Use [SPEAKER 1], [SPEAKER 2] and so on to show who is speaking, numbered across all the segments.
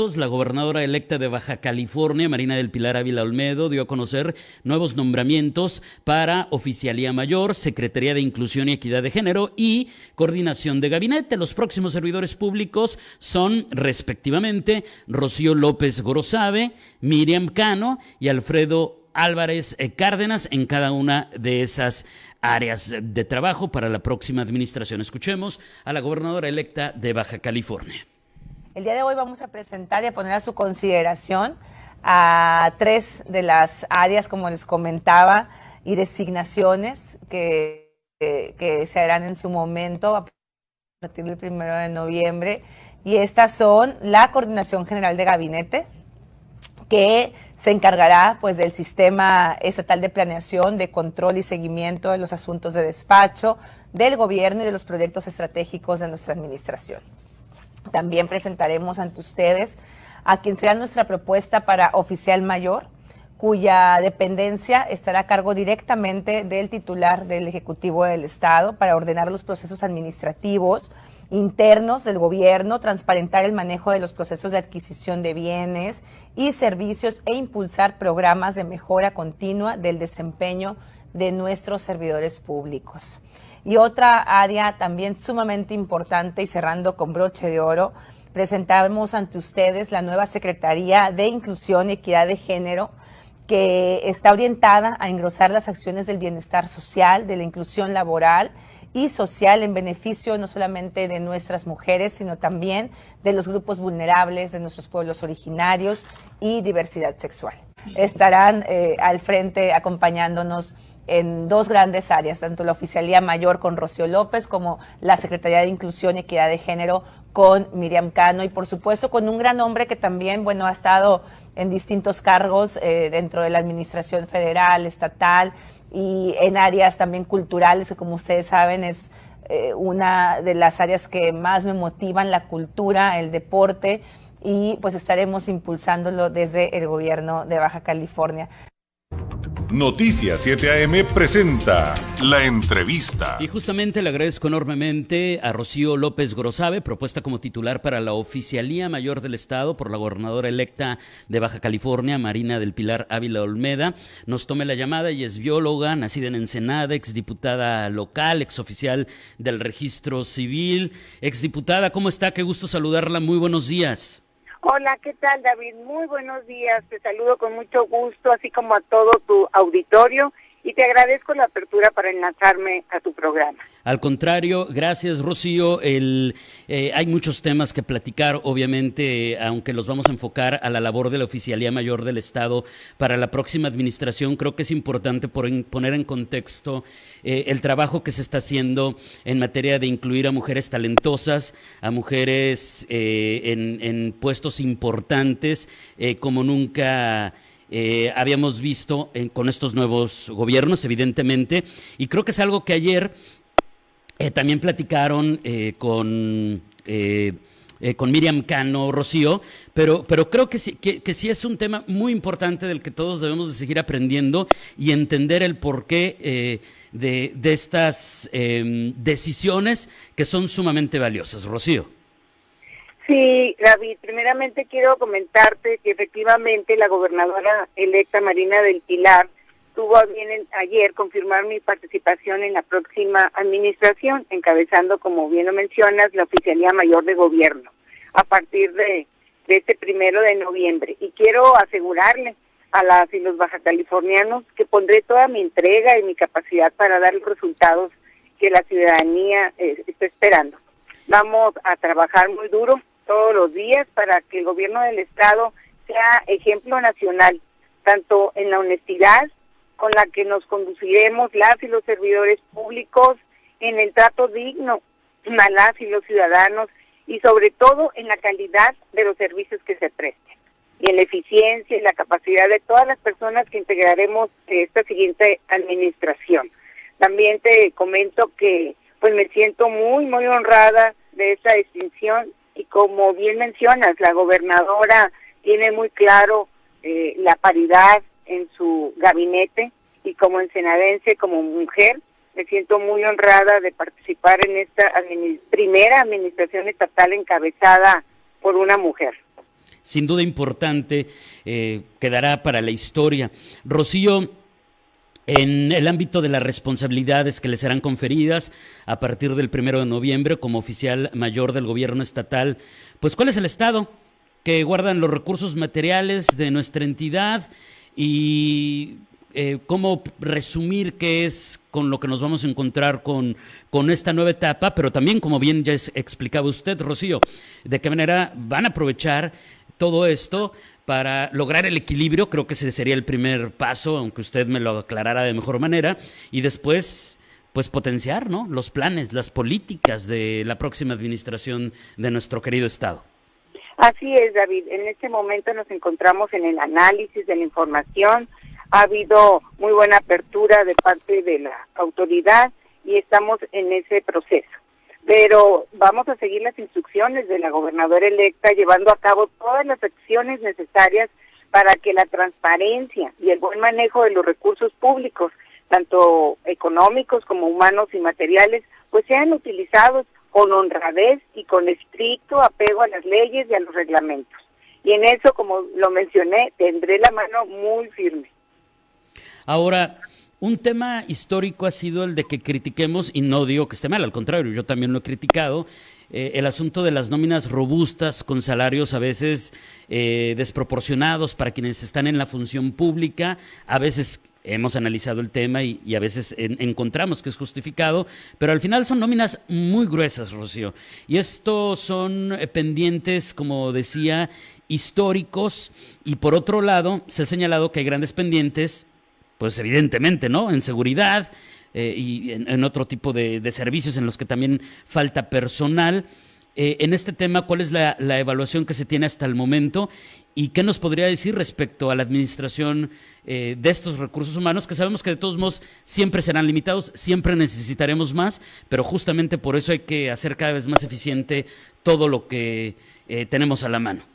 [SPEAKER 1] 21 minutos, la gobernadora electa de Baja California, Marina del Pilar Ávila Olmedo, dio a conocer nuevos nombramientos para Oficialía Mayor, Secretaría de Inclusión y Equidad de Género y Coordinación de Gabinete. Los próximos servidores públicos son, respectivamente, Rocío López Gorosabe, Miriam Cano y Alfredo Álvarez eh, Cárdenas en cada una de esas áreas de trabajo para la próxima administración. Escuchemos a la gobernadora electa de Baja California.
[SPEAKER 2] El día de hoy vamos a presentar y a poner a su consideración a tres de las áreas, como les comentaba, y designaciones que, se harán en su momento a partir del primero de noviembre. Y estas son la Coordinación General de Gabinete, que se encargará pues del sistema estatal de planeación, de control y seguimiento de los asuntos de despacho del gobierno y de los proyectos estratégicos de nuestra administración. También presentaremos ante ustedes a quien será nuestra propuesta para oficial mayor, cuya dependencia estará a cargo directamente del titular del Ejecutivo del Estado para ordenar los procesos administrativos internos del gobierno, transparentar el manejo de los procesos de adquisición de bienes y servicios e impulsar programas de mejora continua del desempeño de nuestros servidores públicos. Y otra área también sumamente importante y cerrando con broche de oro, presentamos ante ustedes la nueva Secretaría de Inclusión y Equidad de Género, que está orientada a engrosar las acciones del bienestar social, de la inclusión laboral y social en beneficio no solamente de nuestras mujeres, sino también de los grupos vulnerables, de nuestros pueblos originarios y diversidad sexual. Estarán eh, al frente acompañándonos en dos grandes áreas, tanto la Oficialía Mayor con Rocío López como la Secretaría de Inclusión y Equidad de Género con Miriam Cano y por supuesto con un gran hombre que también, bueno, ha estado en distintos cargos eh, dentro de la Administración Federal, Estatal y en áreas también culturales, que como ustedes saben es eh, una de las áreas que más me motivan, la cultura, el deporte y pues estaremos impulsándolo desde el gobierno de Baja California.
[SPEAKER 3] Noticias 7 AM presenta la entrevista.
[SPEAKER 1] Y justamente le agradezco enormemente a Rocío López Grosabe, propuesta como titular para la Oficialía Mayor del Estado por la gobernadora electa de Baja California, Marina del Pilar Ávila Olmeda. Nos tome la llamada y es bióloga, nacida en Ensenada, exdiputada local, exoficial del registro civil. Exdiputada, ¿cómo está? Qué gusto saludarla. Muy buenos días.
[SPEAKER 4] Hola, ¿qué tal David? Muy buenos días, te saludo con mucho gusto, así como a todo tu auditorio y te agradezco la apertura para enlazarme a tu programa.
[SPEAKER 1] Al contrario, gracias Rocío. El, eh, hay muchos temas que platicar, obviamente, aunque los vamos a enfocar a la labor de la Oficialía Mayor del Estado para la próxima administración. Creo que es importante poner en contexto eh, el trabajo que se está haciendo en materia de incluir a mujeres talentosas, a mujeres eh, en, puestos importantes, como nunca eh, habíamos visto eh, con estos nuevos gobiernos, evidentemente, y creo que es algo que ayer eh, también platicaron con... con Miriam Cano, Rocío, pero, pero creo que sí, que, sí es un tema muy importante del que todos debemos de seguir aprendiendo y entender el porqué de, de, estas em, decisiones que son sumamente valiosas. Rocío.
[SPEAKER 4] Sí, David, primeramente quiero comentarte que efectivamente la gobernadora electa Marina del Pilar tuvo a bien ayer confirmar mi participación en la próxima administración, encabezando, como bien lo mencionas, la Oficialía Mayor de Gobierno a partir de, este primero de noviembre. Y quiero asegurarle a las y los bajacalifornianos que pondré toda mi entrega y mi capacidad para dar los resultados que la ciudadanía eh, está esperando. Vamos a trabajar muy duro todos los días para que el gobierno del Estado sea ejemplo nacional, tanto en la honestidad con la que nos conduciremos las y los servidores públicos, en el trato digno a las y los ciudadanos y sobre todo en la calidad de los servicios que se presten y en la eficiencia y la capacidad de todas las personas que integraremos esta siguiente administración. También te comento que pues me siento muy muy honrada de esta distinción y como bien mencionas, la gobernadora tiene muy claro eh, la paridad en su gabinete y como ensenadense, como mujer, me siento muy honrada de participar en esta primera administración estatal encabezada por una mujer.
[SPEAKER 1] Sin duda importante, eh, quedará para la historia. Rocío, en el ámbito de las responsabilidades que le serán conferidas a partir del primero de noviembre como oficial mayor del gobierno estatal, pues ¿cuál es el estado que guardan los recursos materiales de nuestra entidad y eh, cómo resumir qué es con lo que nos vamos a encontrar con, con esta nueva etapa, pero también, como bien ya explicaba usted, Rocío, de qué manera van a aprovechar todo esto para lograr el equilibrio, creo que ese sería el primer paso, aunque usted me lo aclarara de mejor manera, y después pues potenciar ¿no? los planes, las políticas de la próxima administración de nuestro querido Estado.
[SPEAKER 4] Así es, David. En este momento nos encontramos en el análisis de la información, ha habido muy buena apertura de parte de la autoridad y estamos en ese proceso. Pero vamos a seguir las instrucciones de la gobernadora electa, llevando a cabo todas las acciones necesarias para que la transparencia y el buen manejo de los recursos públicos, tanto económicos como humanos y materiales, pues sean utilizados con honradez y con estricto apego a las leyes y a los reglamentos. Y en eso, como lo mencioné, tendré la mano muy firme.
[SPEAKER 1] Ahora, un tema histórico ha sido el de que critiquemos, y no digo que esté mal, al contrario, yo también lo he criticado, eh, el asunto de las nóminas robustas con salarios a veces eh, desproporcionados para quienes están en la función pública, a veces hemos analizado el tema y, a veces encontramos que es justificado, pero al final son nóminas muy gruesas, Rocío. Y estos son eh, pendientes, como decía, históricos, y por otro lado, se ha señalado que hay grandes pendientes pues evidentemente, ¿no? En seguridad eh, y en, otro tipo de, servicios en los que también falta personal. Eh, en este tema, ¿cuál es la, evaluación que se tiene hasta el momento? ¿Y qué nos podría decir respecto a la administración eh, de estos recursos humanos, que sabemos que de todos modos siempre serán limitados, siempre necesitaremos más, pero justamente por eso hay que hacer cada vez más eficiente todo lo que tenemos a la mano?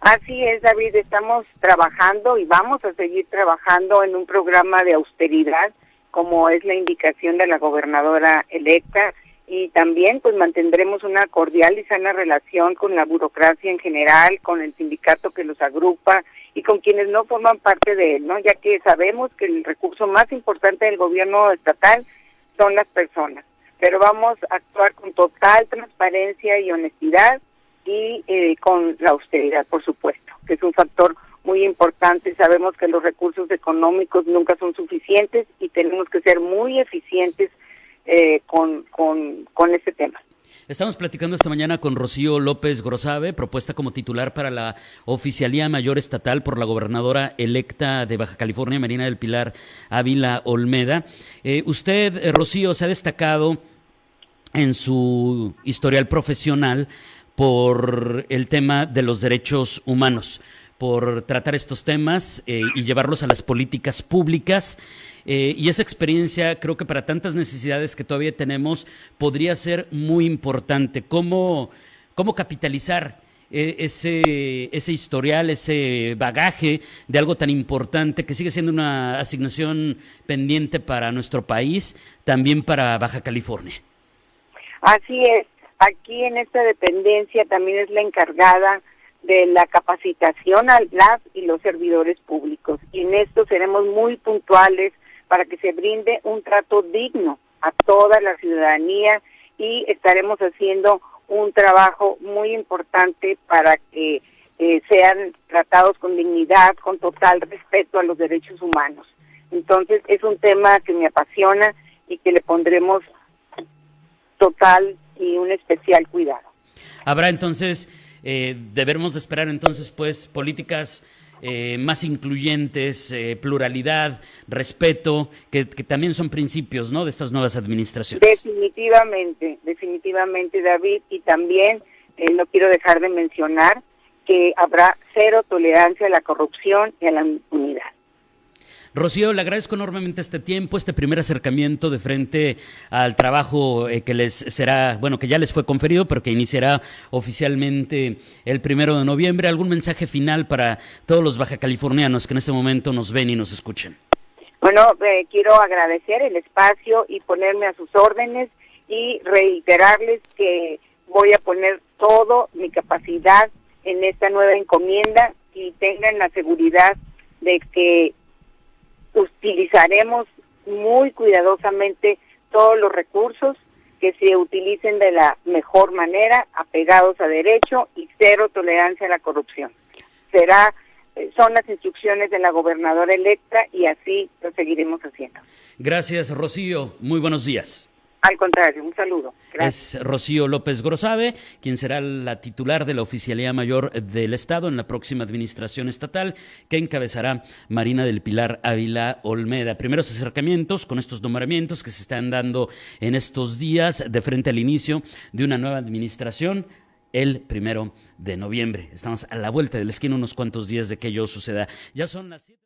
[SPEAKER 4] Así es, David, estamos trabajando y vamos a seguir trabajando en un programa de austeridad, como es la indicación de la gobernadora electa, y también pues mantendremos una cordial y sana relación con la burocracia en general, con el sindicato que los agrupa y con quienes no forman parte de él, ¿no? Ya que sabemos que el recurso más importante del gobierno estatal son las personas, pero vamos a actuar con total transparencia y honestidad y eh, con la austeridad, por supuesto, que es un factor muy importante. Sabemos que los recursos económicos nunca son suficientes y tenemos que ser muy eficientes eh, con, con, con este tema.
[SPEAKER 1] Estamos platicando esta mañana con Rocío López Grosave, propuesta como titular para la Oficialía Mayor Estatal por la gobernadora electa de Baja California, Marina del Pilar Ávila Olmeda. Eh, usted, Rocío, se ha destacado en su historial profesional por el tema de los derechos humanos, por tratar estos temas eh, y llevarlos a las políticas públicas. Eh, y esa experiencia, creo que para tantas necesidades que todavía tenemos, podría ser muy importante. ¿Cómo, cómo capitalizar eh, ese, ese historial, ese bagaje de algo tan importante que sigue siendo una asignación pendiente para nuestro país, también para Baja California?
[SPEAKER 4] Así es. Aquí en esta dependencia también es la encargada de la capacitación al las y los servidores públicos. Y en esto seremos muy puntuales para que se brinde un trato digno a toda la ciudadanía y estaremos haciendo un trabajo muy importante para que eh, sean tratados con dignidad, con total respeto a los derechos humanos. Entonces es un tema que me apasiona y que le pondremos total y un especial cuidado.
[SPEAKER 1] Habrá entonces, eh, debemos de esperar entonces pues políticas eh, más incluyentes, eh, pluralidad, respeto, que, también son principios ¿no? de estas nuevas administraciones.
[SPEAKER 4] Definitivamente, definitivamente David, y también no quiero dejar de mencionar que habrá cero tolerancia a la corrupción y a la impunidad.
[SPEAKER 1] Rocío, le agradezco enormemente este tiempo, este primer acercamiento de frente al trabajo eh, que les será, bueno, que ya les fue conferido, pero que iniciará oficialmente el primero de noviembre. ¿Algún mensaje final para todos los baja californianos que en este momento nos ven y nos escuchen?
[SPEAKER 4] Bueno, eh, quiero agradecer el espacio y ponerme a sus órdenes y reiterarles que voy a poner todo mi capacidad en esta nueva encomienda y tengan la seguridad de que utilizaremos muy cuidadosamente todos los recursos que se utilicen de la mejor manera, apegados a derecho y cero tolerancia a la corrupción. Será eh, son las instrucciones de la gobernadora electa y así lo seguiremos haciendo.
[SPEAKER 1] Gracias, Rocío. Muy buenos días.
[SPEAKER 4] Al contrario, un saludo.
[SPEAKER 1] Gracias. Es Rocío López Grosave, quien será la titular de la Oficialía Mayor del Estado en la próxima administración estatal, que encabezará Marina del Pilar Ávila Olmeda. Primeros acercamientos con estos nombramientos que se están dando en estos días de frente al inicio de una nueva administración el primero de noviembre. Estamos a la vuelta de la esquina unos cuantos días de que ello suceda. Ya son las 7.